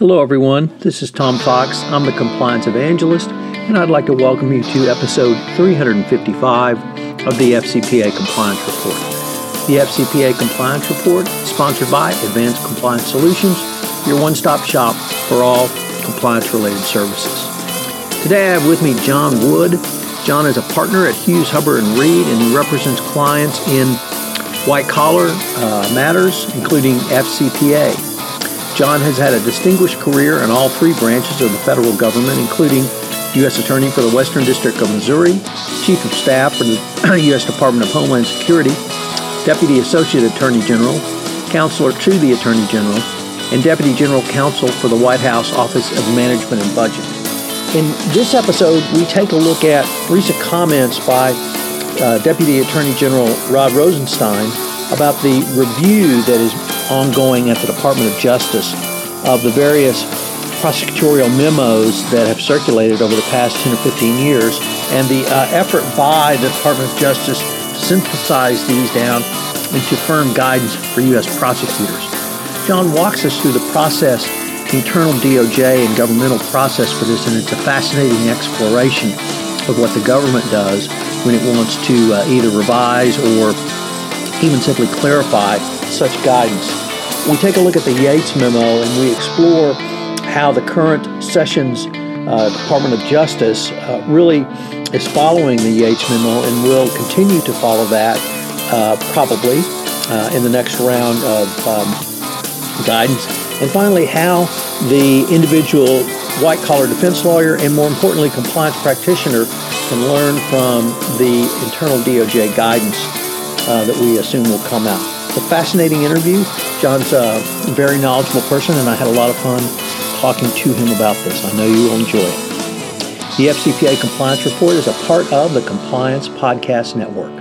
Hello, everyone. This is Tom Fox. I'm the Compliance Evangelist, and I'd like to welcome you to episode 355 of the FCPA Compliance Report. The FCPA Compliance Report sponsored by Advanced Compliance Solutions, your one stop shop for all compliance related services. Today I have with me John Wood. John is a partner at Hughes Hubbard and Reed, and he represents clients in white collar uh, matters, including FCPA. John has had a distinguished career in all three branches of the federal government, including U.S. Attorney for the Western District of Missouri, Chief of Staff for the U.S. Department of Homeland Security, Deputy Associate Attorney General, Counselor to the Attorney General, and Deputy General Counsel for the White House Office of Management and Budget. In this episode, we take a look at recent comments by uh, Deputy Attorney General Rod Rosenstein about the review that is ongoing at the Department of Justice of the various prosecutorial memos that have circulated over the past 10 or 15 years and the uh, effort by the Department of Justice to synthesize these down into firm guidance for U.S. prosecutors. John walks us through the process, the internal DOJ and governmental process for this, and it's a fascinating exploration of what the government does when it wants to uh, either revise or even simply clarify such guidance. We take a look at the Yates memo and we explore how the current Sessions uh, Department of Justice uh, really is following the Yates memo and will continue to follow that uh, probably uh, in the next round of um, guidance. And finally, how the individual white collar defense lawyer and more importantly, compliance practitioner can learn from the internal DOJ guidance uh, that we assume will come out. It's a fascinating interview. John's a very knowledgeable person, and I had a lot of fun talking to him about this. I know you will enjoy it. The FCPA Compliance Report is a part of the Compliance Podcast Network.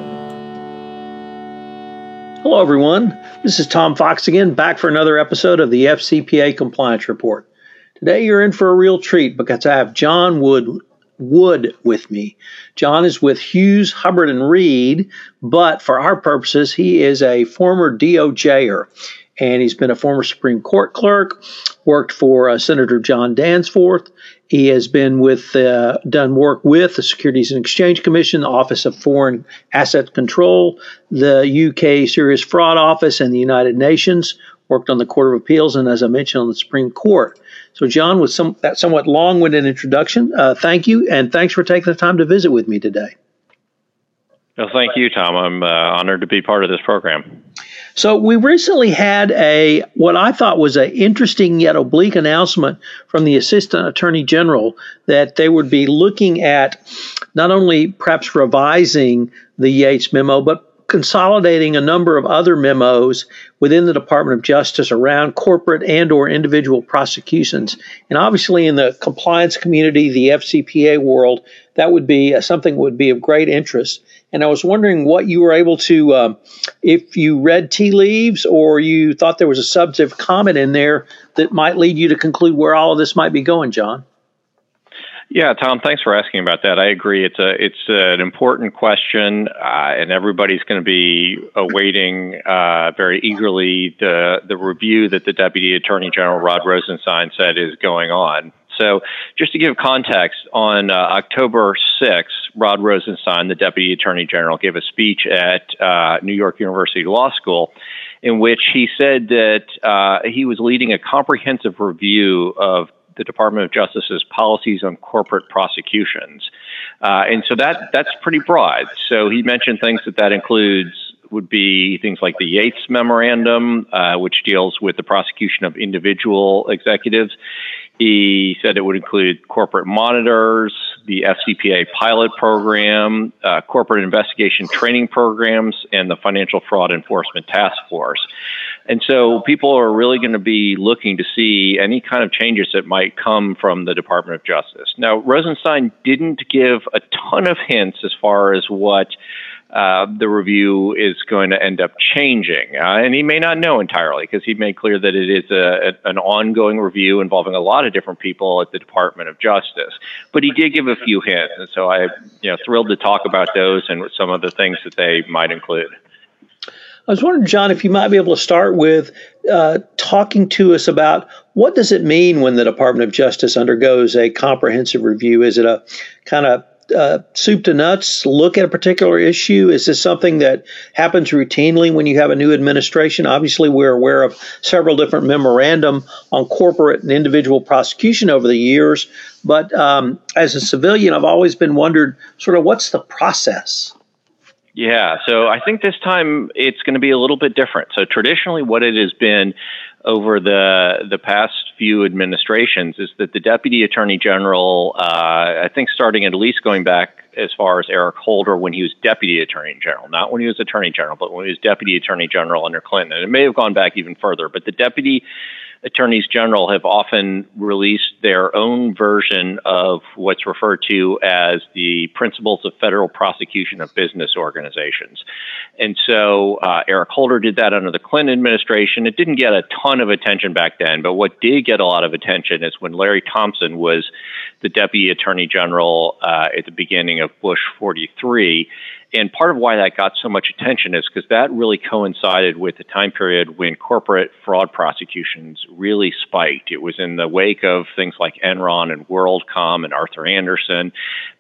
Hello, everyone. This is Tom Fox again, back for another episode of the FCPA Compliance Report. Today, you're in for a real treat because I have John Wood Wood with me. John is with Hughes, Hubbard, and Reed, but for our purposes, he is a former DOJer. And he's been a former Supreme Court clerk, worked for uh, Senator John Danforth. He has been with, uh, done work with the Securities and Exchange Commission, the Office of Foreign Asset Control, the UK Serious Fraud Office, and the United Nations. Worked on the Court of Appeals, and as I mentioned, on the Supreme Court. So, John, with some that somewhat long-winded introduction, uh, thank you, and thanks for taking the time to visit with me today. Well, thank you, Tom. I'm uh, honored to be part of this program. So, we recently had a what I thought was an interesting yet oblique announcement from the Assistant Attorney General that they would be looking at not only perhaps revising the Yates memo, but consolidating a number of other memos within the Department of Justice around corporate and or individual prosecutions. And obviously in the compliance community, the FCPA world, that would be uh, something that would be of great interest. And I was wondering what you were able to, uh, if you read tea leaves or you thought there was a substantive comment in there that might lead you to conclude where all of this might be going, John. Yeah, Tom, thanks for asking about that. I agree. It's a it's an important question, uh, and everybody's going to be awaiting uh, very eagerly the the review that the Deputy Attorney General Rod Rosenstein said is going on. So, just to give context, on uh, October 6th, Rod Rosenstein, the Deputy Attorney General, gave a speech at uh, New York University Law School in which he said that uh, he was leading a comprehensive review of the Department of Justice's policies on corporate prosecutions. Uh, and so that that's pretty broad. So he mentioned things that that includes would be things like the Yates Memorandum, uh, which deals with the prosecution of individual executives. He said it would include corporate monitors, the FCPA pilot program, uh, corporate investigation training programs, and the Financial Fraud Enforcement Task Force. And so people are really going to be looking to see any kind of changes that might come from the Department of Justice. Now, Rosenstein didn't give a ton of hints as far as what uh, the review is going to end up changing. Uh, and he may not know entirely because he made clear that it is a, a, an ongoing review involving a lot of different people at the Department of Justice. But he did give a few hints. And so I, you know, thrilled to talk about those and some of the things that they might include. I was wondering, John, if you might be able to start with uh, talking to us about what does it mean when the Department of Justice undergoes a comprehensive review? Is it a kind of uh, soup to nuts look at a particular issue? Is this something that happens routinely when you have a new administration? Obviously, we're aware of several different memorandum on corporate and individual prosecution over the years. But um, as a civilian, I've always been wondered sort of what's the process? Yeah, so I think this time it's going to be a little bit different. So traditionally, what it has been over the the past few administrations is that the deputy attorney general, uh, I think, starting at least going back as far as Eric Holder when he was deputy attorney general, not when he was attorney general, but when he was deputy attorney general under Clinton, and it may have gone back even further. But the deputy attorneys general have often released their own version of what's referred to as the principles of federal prosecution of business organizations. And so uh, Eric Holder did that under the Clinton administration. It didn't get a ton of attention back then, but what did get a lot of attention is when Larry Thompson was the deputy attorney general uh, at the beginning of Bush 43 and part of why that got so much attention is because that really coincided with the time period when corporate fraud prosecutions really spiked. It was in the wake of things like Enron and WorldCom and Arthur Andersen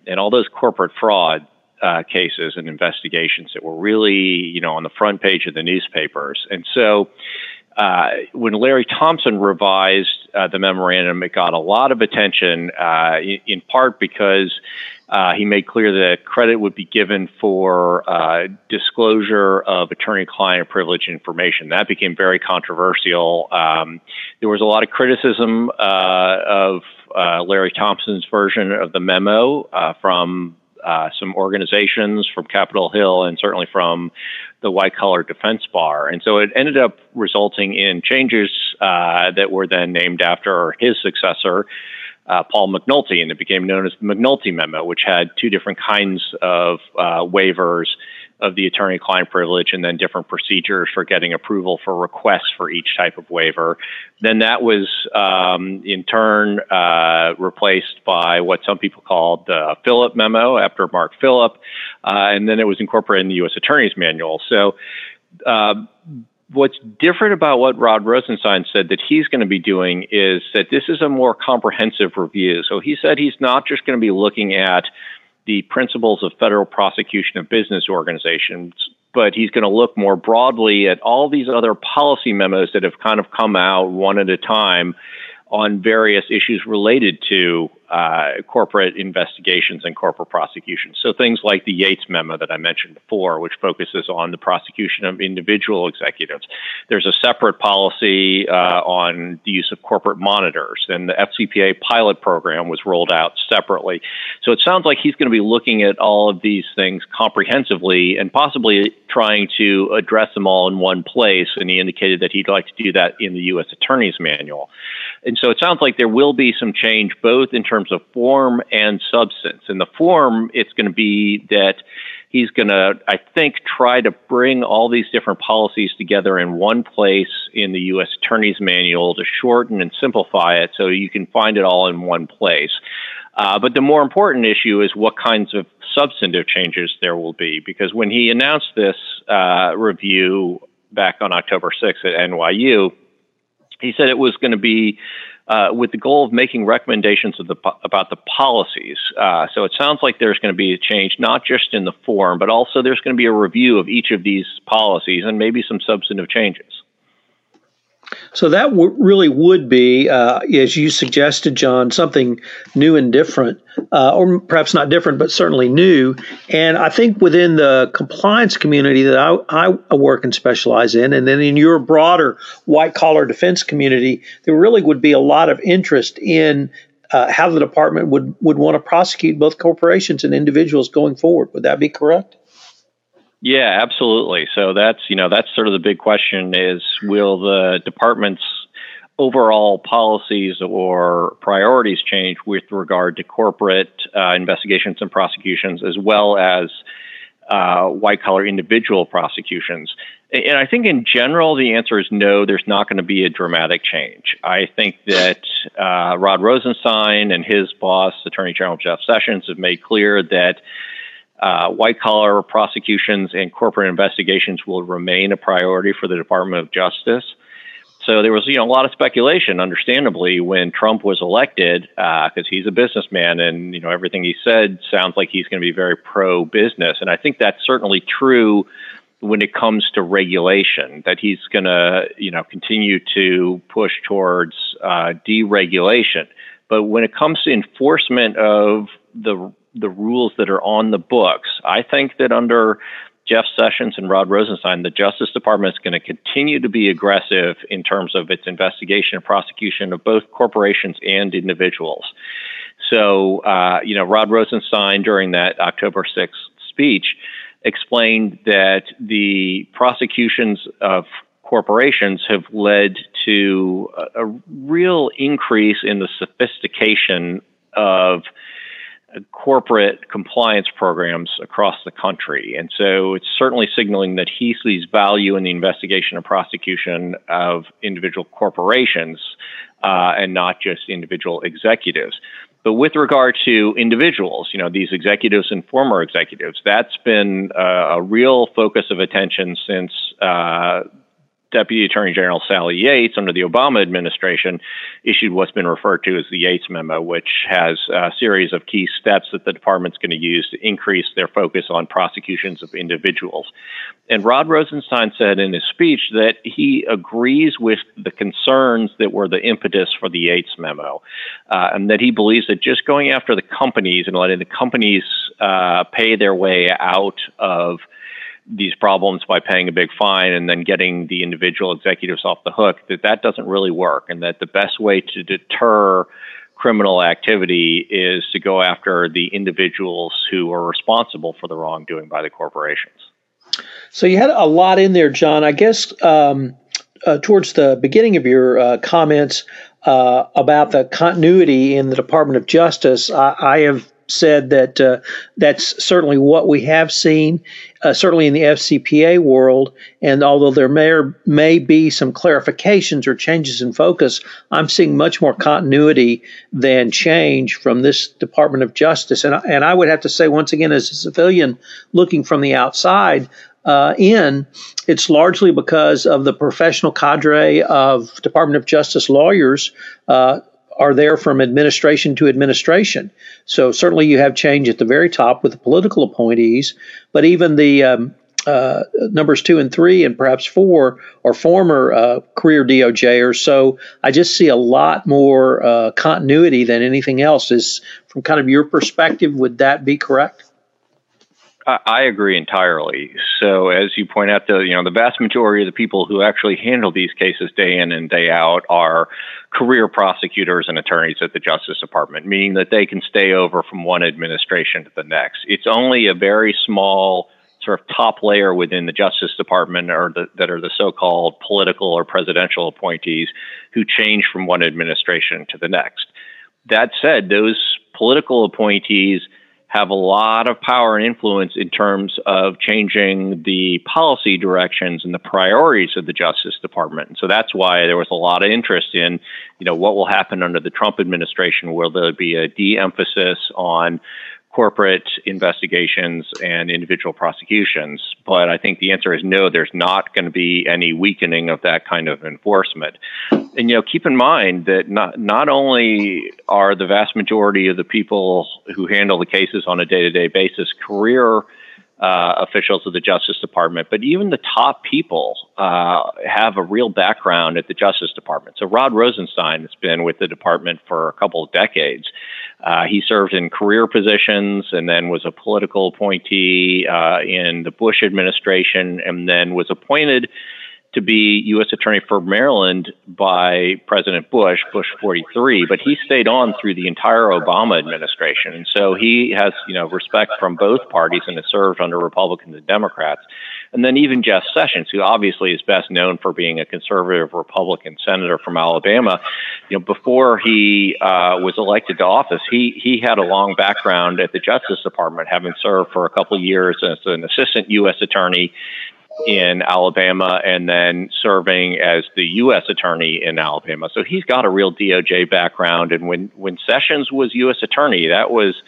and all those corporate fraud uh, cases and investigations that were really, you know, on the front page of the newspapers. And so uh, when Larry Thompson revised uh, the memorandum, it got a lot of attention, uh, in, part because uh, he made clear that credit would be given for uh, disclosure of attorney-client privilege information. That became very controversial. Um, there was a lot of criticism of Larry Thompson's version of the memo from uh, some organizations from Capitol Hill and certainly from the white collar defense bar. And so it ended up resulting in changes uh, that were then named after his successor, uh, Paul McNulty, and it became known as the McNulty Memo, which had two different kinds of uh, waivers of the attorney client privilege and then different procedures for getting approval for requests for each type of waiver. Then that was um, in turn uh, replaced by what some people called the Filip memo after Mark Filip, uh, and then it was incorporated in the U.S. Attorney's Manual. So uh, what's different about what Rod Rosenstein said that he's going to be doing is that this is a more comprehensive review. So he said he's not just going to be looking at the principles of federal prosecution of business organizations, but he's going to look more broadly at all these other policy memos that have kind of come out one at a time on various issues related to uh, corporate investigations and corporate prosecutions. So things like the Yates memo that I mentioned before, which focuses on the prosecution of individual executives. There's a separate policy uh, on the use of corporate monitors, and the FCPA pilot program was rolled out separately. So it sounds like he's going to be looking at all of these things comprehensively and possibly trying to address them all in one place. And he indicated that he'd like to do that in the U.S. Attorney's Manual. And so it sounds like there will be some change both in terms of form and substance. In the form, it's going to be that he's going to, I think, try to bring all these different policies together in one place in the U.S. Attorney's Manual to shorten and simplify it so you can find it all in one place. Uh, but the more important issue is what kinds of substantive changes there will be, because when he announced this uh, review back on October 6th at NYU, he said it was going to be uh, with the goal of making recommendations the, about the policies. Uh, so it sounds like there's going to be a change, not just in the form, but also there's going to be a review of each of these policies and maybe some substantive changes. So that w- really would be, uh, as you suggested, John, something new and different, uh, or perhaps not different, but certainly new. And I think within the compliance community that I, I work and specialize in, and then in your broader white collar defense community, there really would be a lot of interest in uh, how the department would, would want to prosecute both corporations and individuals going forward. Would that be correct? Yeah, absolutely. So that's you know that's sort of the big question: is will the department's overall policies or priorities change with regard to corporate uh, investigations and prosecutions, as well as uh, white collar individual prosecutions? And I think in general, the answer is no, there's not going to be a dramatic change. I think that uh, Rod Rosenstein and his boss, Attorney General Jeff Sessions, have made clear that uh, white collar prosecutions and corporate investigations will remain a priority for the Department of Justice. So there was, you know, a lot of speculation, understandably, when Trump was elected, because uh, he's a businessman, and you know everything he said sounds like he's going to be very pro-business, and I think that's certainly true when it comes to regulation. That he's going to, you know, continue to push towards uh, deregulation, but when it comes to enforcement of the the rules that are on the books, I think that under Jeff Sessions and Rod Rosenstein, the Justice Department is going to continue to be aggressive in terms of its investigation and prosecution of both corporations and individuals. So, uh, you know, Rod Rosenstein during that October 6th speech explained that the prosecutions of corporations have led to a, a real increase in the sophistication of corporate compliance programs across the country. And so it's certainly signaling that he sees value in the investigation and prosecution of individual corporations uh, and not just individual executives. But with regard to individuals, you know, these executives and former executives, that's been uh, a real focus of attention since uh, Deputy Attorney General Sally Yates under the Obama administration issued what's been referred to as the Yates memo, which has a series of key steps that the department's going to use to increase their focus on prosecutions of individuals. And Rod Rosenstein said in his speech that he agrees with the concerns that were the impetus for the Yates memo, uh, and that he believes that just going after the companies and letting the companies uh, pay their way out of these problems by paying a big fine and then getting the individual executives off the hook that that doesn't really work and that the best way to deter criminal activity is to go after the individuals who are responsible for the wrongdoing by the corporations. So you had a lot in there, John. I guess um, uh, towards the beginning of your uh, comments uh, about the continuity in the Department of Justice, I, I have said that uh, that's certainly what we have seen, uh, certainly in the FCPA world. And although there may, or may be some clarifications or changes in focus, I'm seeing much more continuity than change from this Department of Justice. And, and I would have to say, once again, as a civilian looking from the outside, uh, in, it's largely because of the professional cadre of Department of Justice lawyers uh, are there from administration to administration. So certainly you have change at the very top with the political appointees, but even the um, uh, numbers two and three and perhaps four are former uh, career DOJers. So I just see a lot more uh, continuity than anything else. Is from kind of your perspective, would that be correct? I agree entirely. So, as you point out, the you know the vast majority of the people who actually handle these cases day in and day out are career prosecutors and attorneys at the Justice Department, meaning that they can stay over from one administration to the next. It's only a very small sort of top layer within the Justice Department, or the, that are the so-called political or presidential appointees, who change from one administration to the next. That said, those political appointees have a lot of power and influence in terms of changing the policy directions and the priorities of the Justice Department. And so that's why there was a lot of interest in, you know, what will happen under the Trump administration. Will there be a de-emphasis on corporate investigations and individual prosecutions. But I think the answer is no, there's not going to be any weakening of that kind of enforcement. And, you know, keep in mind that not, not only are the vast majority of the people who handle the cases on a day to day basis career uh, officials of the Justice Department, but even the top people uh, have a real background at the Justice Department. So Rod Rosenstein has been with the department for a couple of decades. Uh, he served in career positions and then was a political appointee uh, in the Bush administration, and then was appointed to be U.S. Attorney for Maryland by President Bush, Bush 43, but he stayed on through the entire Obama administration. And so he has, you know, respect from both parties and has served under Republicans and Democrats. And then even Jeff Sessions, who obviously is best known for being a conservative Republican senator from Alabama, you know, before he uh, was elected to office, he he had a long background at the Justice Department, having served for a couple years as an assistant U.S. attorney in Alabama and then serving as the U.S. attorney in Alabama. So he's got a real DOJ background. And when, when Sessions was U.S. attorney, that was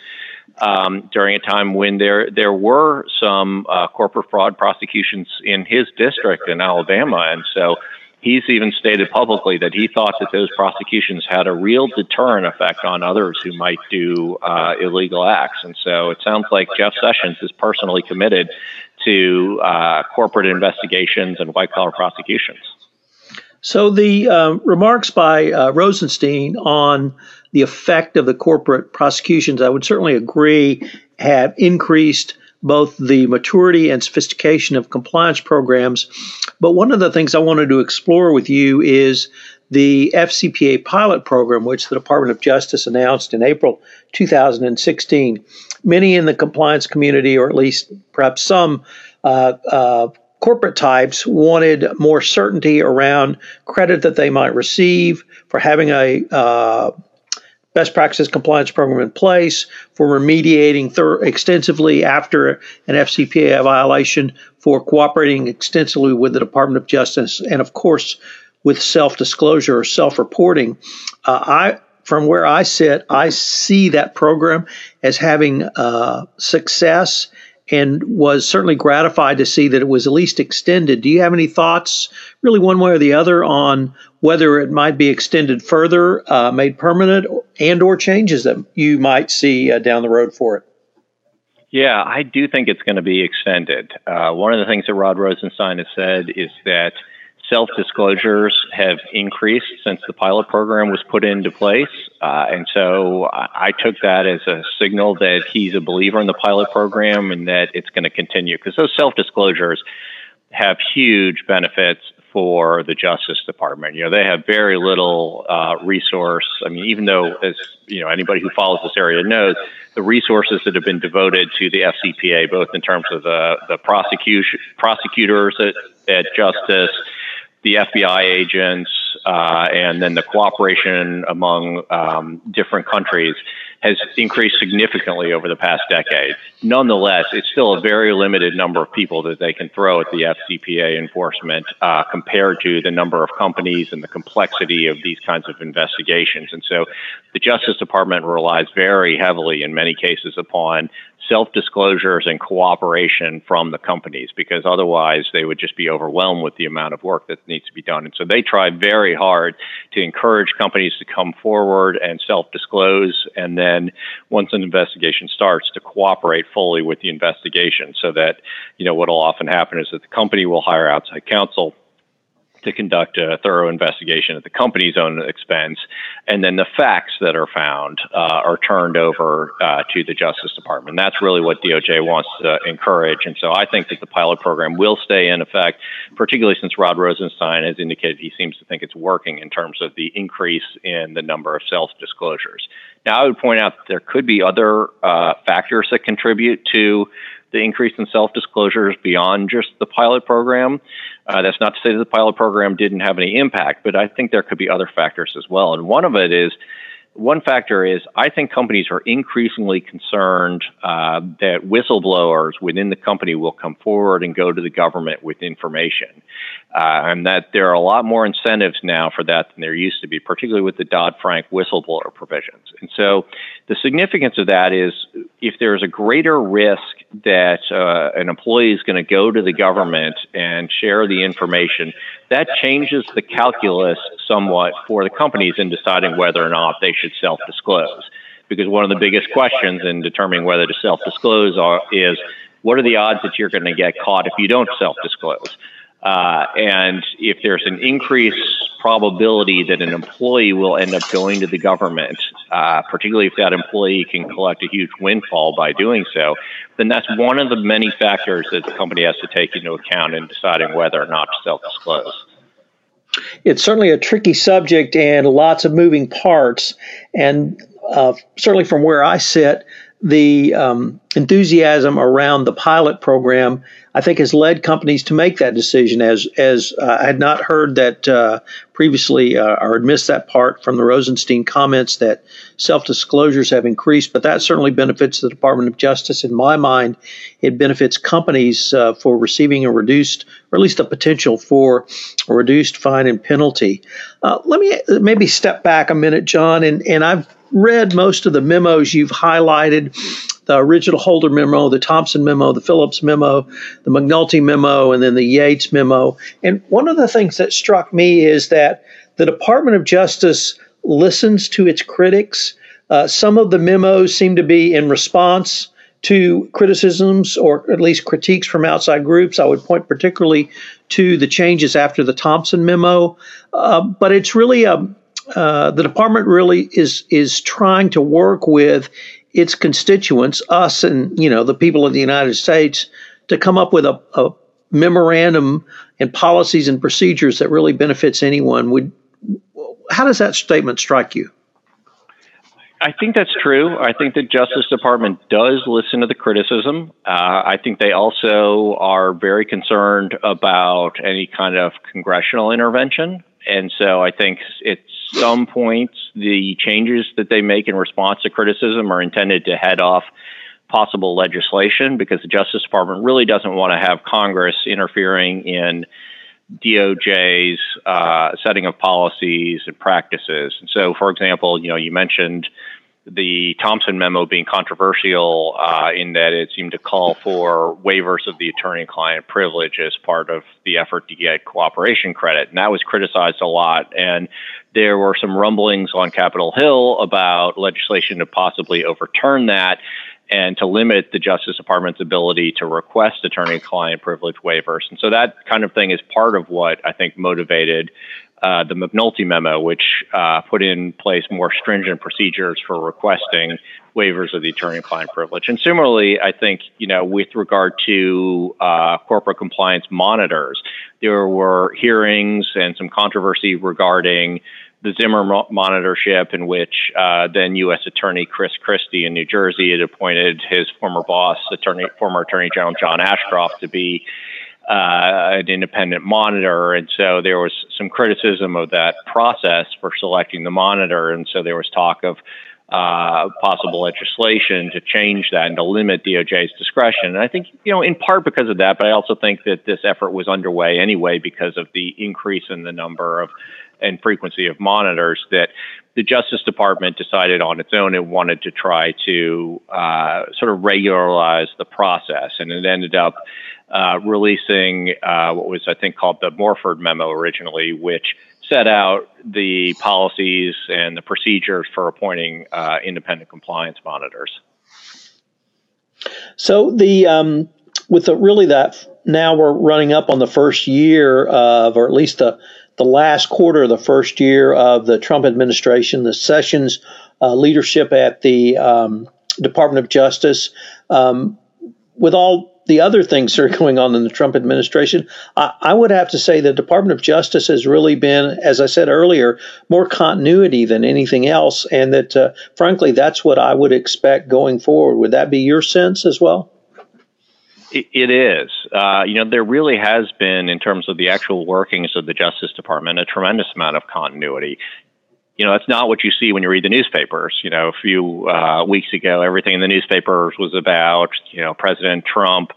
um, during a time when there there were some uh, corporate fraud prosecutions in his district in Alabama, and so he's even stated publicly that he thought that those prosecutions had a real deterrent effect on others who might do uh, illegal acts. And so it sounds like Jeff Sessions is personally committed to uh, corporate investigations and white collar prosecutions. So the uh, remarks by uh, Rosenstein on the effect of the corporate prosecutions, I would certainly agree, have increased both the maturity and sophistication of compliance programs. But one of the things I wanted to explore with you is the FCPA pilot program, which the Department of Justice announced in April 2016. Many in the compliance community, or at least perhaps some uh, uh, corporate types, wanted more certainty around credit that they might receive for having a uh, best practices compliance program in place for remediating thir- extensively after an FCPA violation, for cooperating extensively with the Department of Justice, and of course, with self disclosure or self reporting. Uh, I from where I sit, I see that program as having uh, success and was certainly gratified to see that it was at least extended. Do you have any thoughts, really one way or the other, on whether it might be extended further, uh, made permanent, and or changes that you might see uh, down the road for it? Yeah, I do think it's going to be extended. Uh, one of the things that Rod Rosenstein has said is that self disclosures have increased since the pilot program was put into place. Uh, and so I, took that as a signal that he's a believer in the pilot program and that it's going to continue because those self disclosures have huge benefits for the Justice Department. You know, they have very little uh, resource. I mean, even though, as you know, anybody who follows this area knows, the resources that have been devoted to the FCPA, both in terms of the the prosecution prosecutors at, at Justice the FBI agents uh, and then the cooperation among um, different countries has increased significantly over the past decade. Nonetheless, it's still a very limited number of people that they can throw at the FCPA enforcement uh, compared to the number of companies and the complexity of these kinds of investigations. And so the Justice Department relies very heavily in many cases upon self disclosures and cooperation from the companies because otherwise they would just be overwhelmed with the amount of work that needs to be done. And so they try very hard to encourage companies to come forward and self disclose. And then once an investigation starts, to cooperate fully with the investigation so that, you know, what will often happen is that the company will hire outside counsel to conduct a thorough investigation at the company's own expense, and then the facts that are found uh, are turned over uh, to the Justice Department. That's really what DOJ wants to encourage, and so I think that the pilot program will stay in effect, particularly since Rod Rosenstein has indicated he seems to think it's working in terms of the increase in the number of self disclosures. Now, I would point out that there could be other uh, factors that contribute to the increase in self disclosures beyond just the pilot program. Uh, that's not to say that the pilot program didn't have any impact, but I think there could be other factors as well. And one of it is one factor is I think companies are increasingly concerned uh, that whistleblowers within the company will come forward and go to the government with information, uh, and that there are a lot more incentives now for that than there used to be, particularly with the Dodd Frank whistleblower provisions. And so, the significance of that is if there's a greater risk that uh, an employee is going to go to the government and share the information, that changes the calculus somewhat for the companies in deciding whether or not they should self disclose. Because one of the biggest questions in determining whether to self disclose is what are the odds that you're going to get caught if you don't self disclose? Uh, and if there's an increased probability that an employee will end up going to the government, uh, particularly if that employee can collect a huge windfall by doing so, then that's one of the many factors that the company has to take into account in deciding whether or not to self disclose. It's certainly a tricky subject and lots of moving parts. And uh, certainly from where I sit, the um, enthusiasm around the pilot program, I think, has led companies to make that decision. As as uh, I had not heard that uh, previously, uh, or had missed that part from the Rosenstein comments that self disclosures have increased, but that certainly benefits the Department of Justice. In my mind, it benefits companies uh, for receiving a reduced, or at least the potential for a reduced fine and penalty. Uh, let me maybe step back a minute, John, and and I've read most of the memos you've highlighted the original Holder memo, the Thompson memo, the Phillips memo, the McNulty memo, and then the Yates memo. And one of the things that struck me is that the Department of Justice listens to its critics. Uh, some of the memos seem to be in response to criticisms or at least critiques from outside groups. I would point particularly to the changes after the Thompson memo, uh, but it's really a uh, the department really is is trying to work with its constituents, us and you know the people of the United States, to come up with a, a memorandum and policies and procedures that really benefits anyone. Would how does that statement strike you? I think that's true. I think the Justice Department does listen to the criticism. Uh, I think they also are very concerned about any kind of congressional intervention. And so I think at some points, the changes that they make in response to criticism are intended to head off possible legislation because the Justice Department really doesn't want to have Congress interfering in DOJ's uh, setting of policies and practices. And so, for example, you know, you mentioned the Thompson memo being controversial uh, in that it seemed to call for waivers of the attorney-client privilege as part of the effort to get cooperation credit, and that was criticized a lot. And there were some rumblings on Capitol Hill about legislation to possibly overturn that and to limit the Justice Department's ability to request attorney client privilege waivers. And so that kind of thing is part of what I think motivated uh, the McNulty memo, which uh, put in place more stringent procedures for requesting waivers of the attorney-client privilege. And similarly, I think you know, with regard to uh, corporate compliance monitors, there were hearings and some controversy regarding the Zimmer monitorship, in which uh, then U.S. Attorney Chris Christie in New Jersey had appointed his former boss, attorney, former Attorney General John Ashcroft, to be uh, an independent monitor. And so there was some criticism of that process for selecting the monitor. And so there was talk of uh, possible legislation to change that and to limit DOJ's discretion. And I think, you know, in part because of that, but I also think that this effort was underway anyway because of the increase in the number of and frequency of monitors that the Justice Department decided on its own it wanted to try to uh, sort of regularize the process. And it ended up uh, releasing uh, what was, I think, called the Morford Memo originally, which set out the policies and the procedures for appointing uh, independent compliance monitors. So the um, with the really that now we're running up on the first year of, or at least the the last quarter of the first year of the Trump administration, the Sessions uh, leadership at the um, Department of Justice. Um, with all the other things that are going on in the Trump administration, I, I, would have to say the Department of Justice has really been, as I said earlier, more continuity than anything else. And that, uh, frankly, that's what I would expect going forward. Would that be your sense as well? It is. Uh, you know, there really has been, in terms of the actual workings of the Justice Department, a tremendous amount of continuity. You know, that's not what you see when you read the newspapers. You know, a few uh, weeks ago, everything in the newspapers was about, you know, President Trump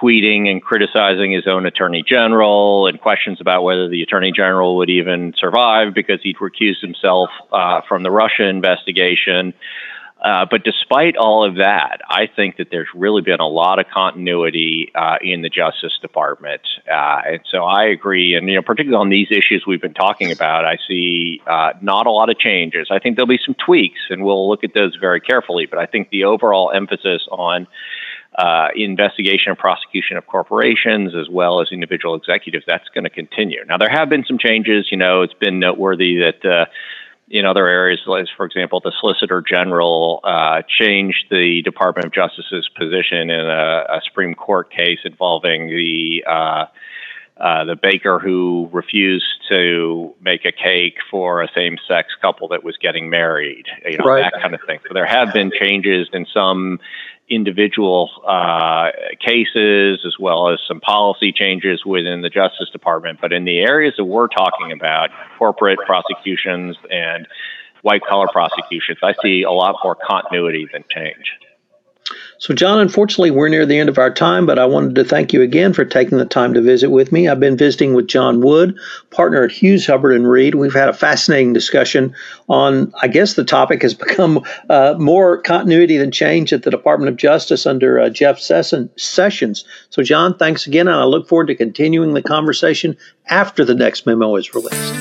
tweeting and criticizing his own attorney general and questions about whether the attorney general would even survive because he'd recused himself uh, from the Russia investigation. Uh, but despite all of that, I think that there's really been a lot of continuity uh, in the Justice Department, uh, and so I agree. And you know, particularly on these issues we've been talking about, I see uh, not a lot of changes. I think there'll be some tweaks, and we'll look at those very carefully. But I think the overall emphasis on uh, investigation and prosecution of corporations as well as individual executives, that's going to continue. Now, there have been some changes. You know, it's been noteworthy that in other areas, like, for example, the Solicitor General uh, changed the Department of Justice's position in a, a Supreme Court case involving the uh, uh, the baker who refused to make a cake for a same-sex couple that was getting married, you know, right. that kind of thing. So there have been changes in some individual uh, cases as well as some policy changes within the Justice Department. But in the areas that we're talking about, corporate prosecutions and white collar prosecutions, I see a lot more continuity than change. So, John, unfortunately, we're near the end of our time, but I wanted to thank you again for taking the time to visit with me. I've been visiting with John Wood, partner at Hughes Hubbard and Reed. We've had a fascinating discussion on, I guess, the topic has become uh, more continuity than change at the Department of Justice under uh, Jeff Sessions. So, John, thanks again, and I look forward to continuing the conversation after the next memo is released.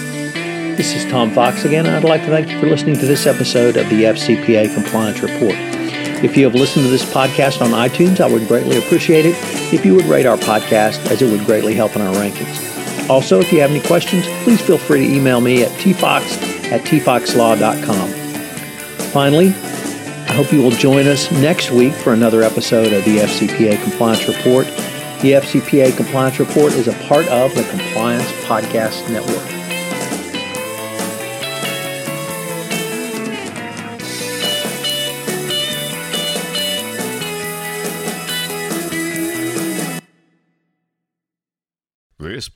This is Tom Fox again, and I'd like to thank you for listening to this episode of the FCPA Compliance Report. If you have listened to this podcast on iTunes, I would greatly appreciate it if you would rate our podcast, as it would greatly help in our rankings. Also, if you have any questions, please feel free to email me at tfox at tfoxlaw.com. Finally, I hope you will join us next week for another episode of the FCPA Compliance Report. The FCPA Compliance Report is a part of the Compliance Podcast Network.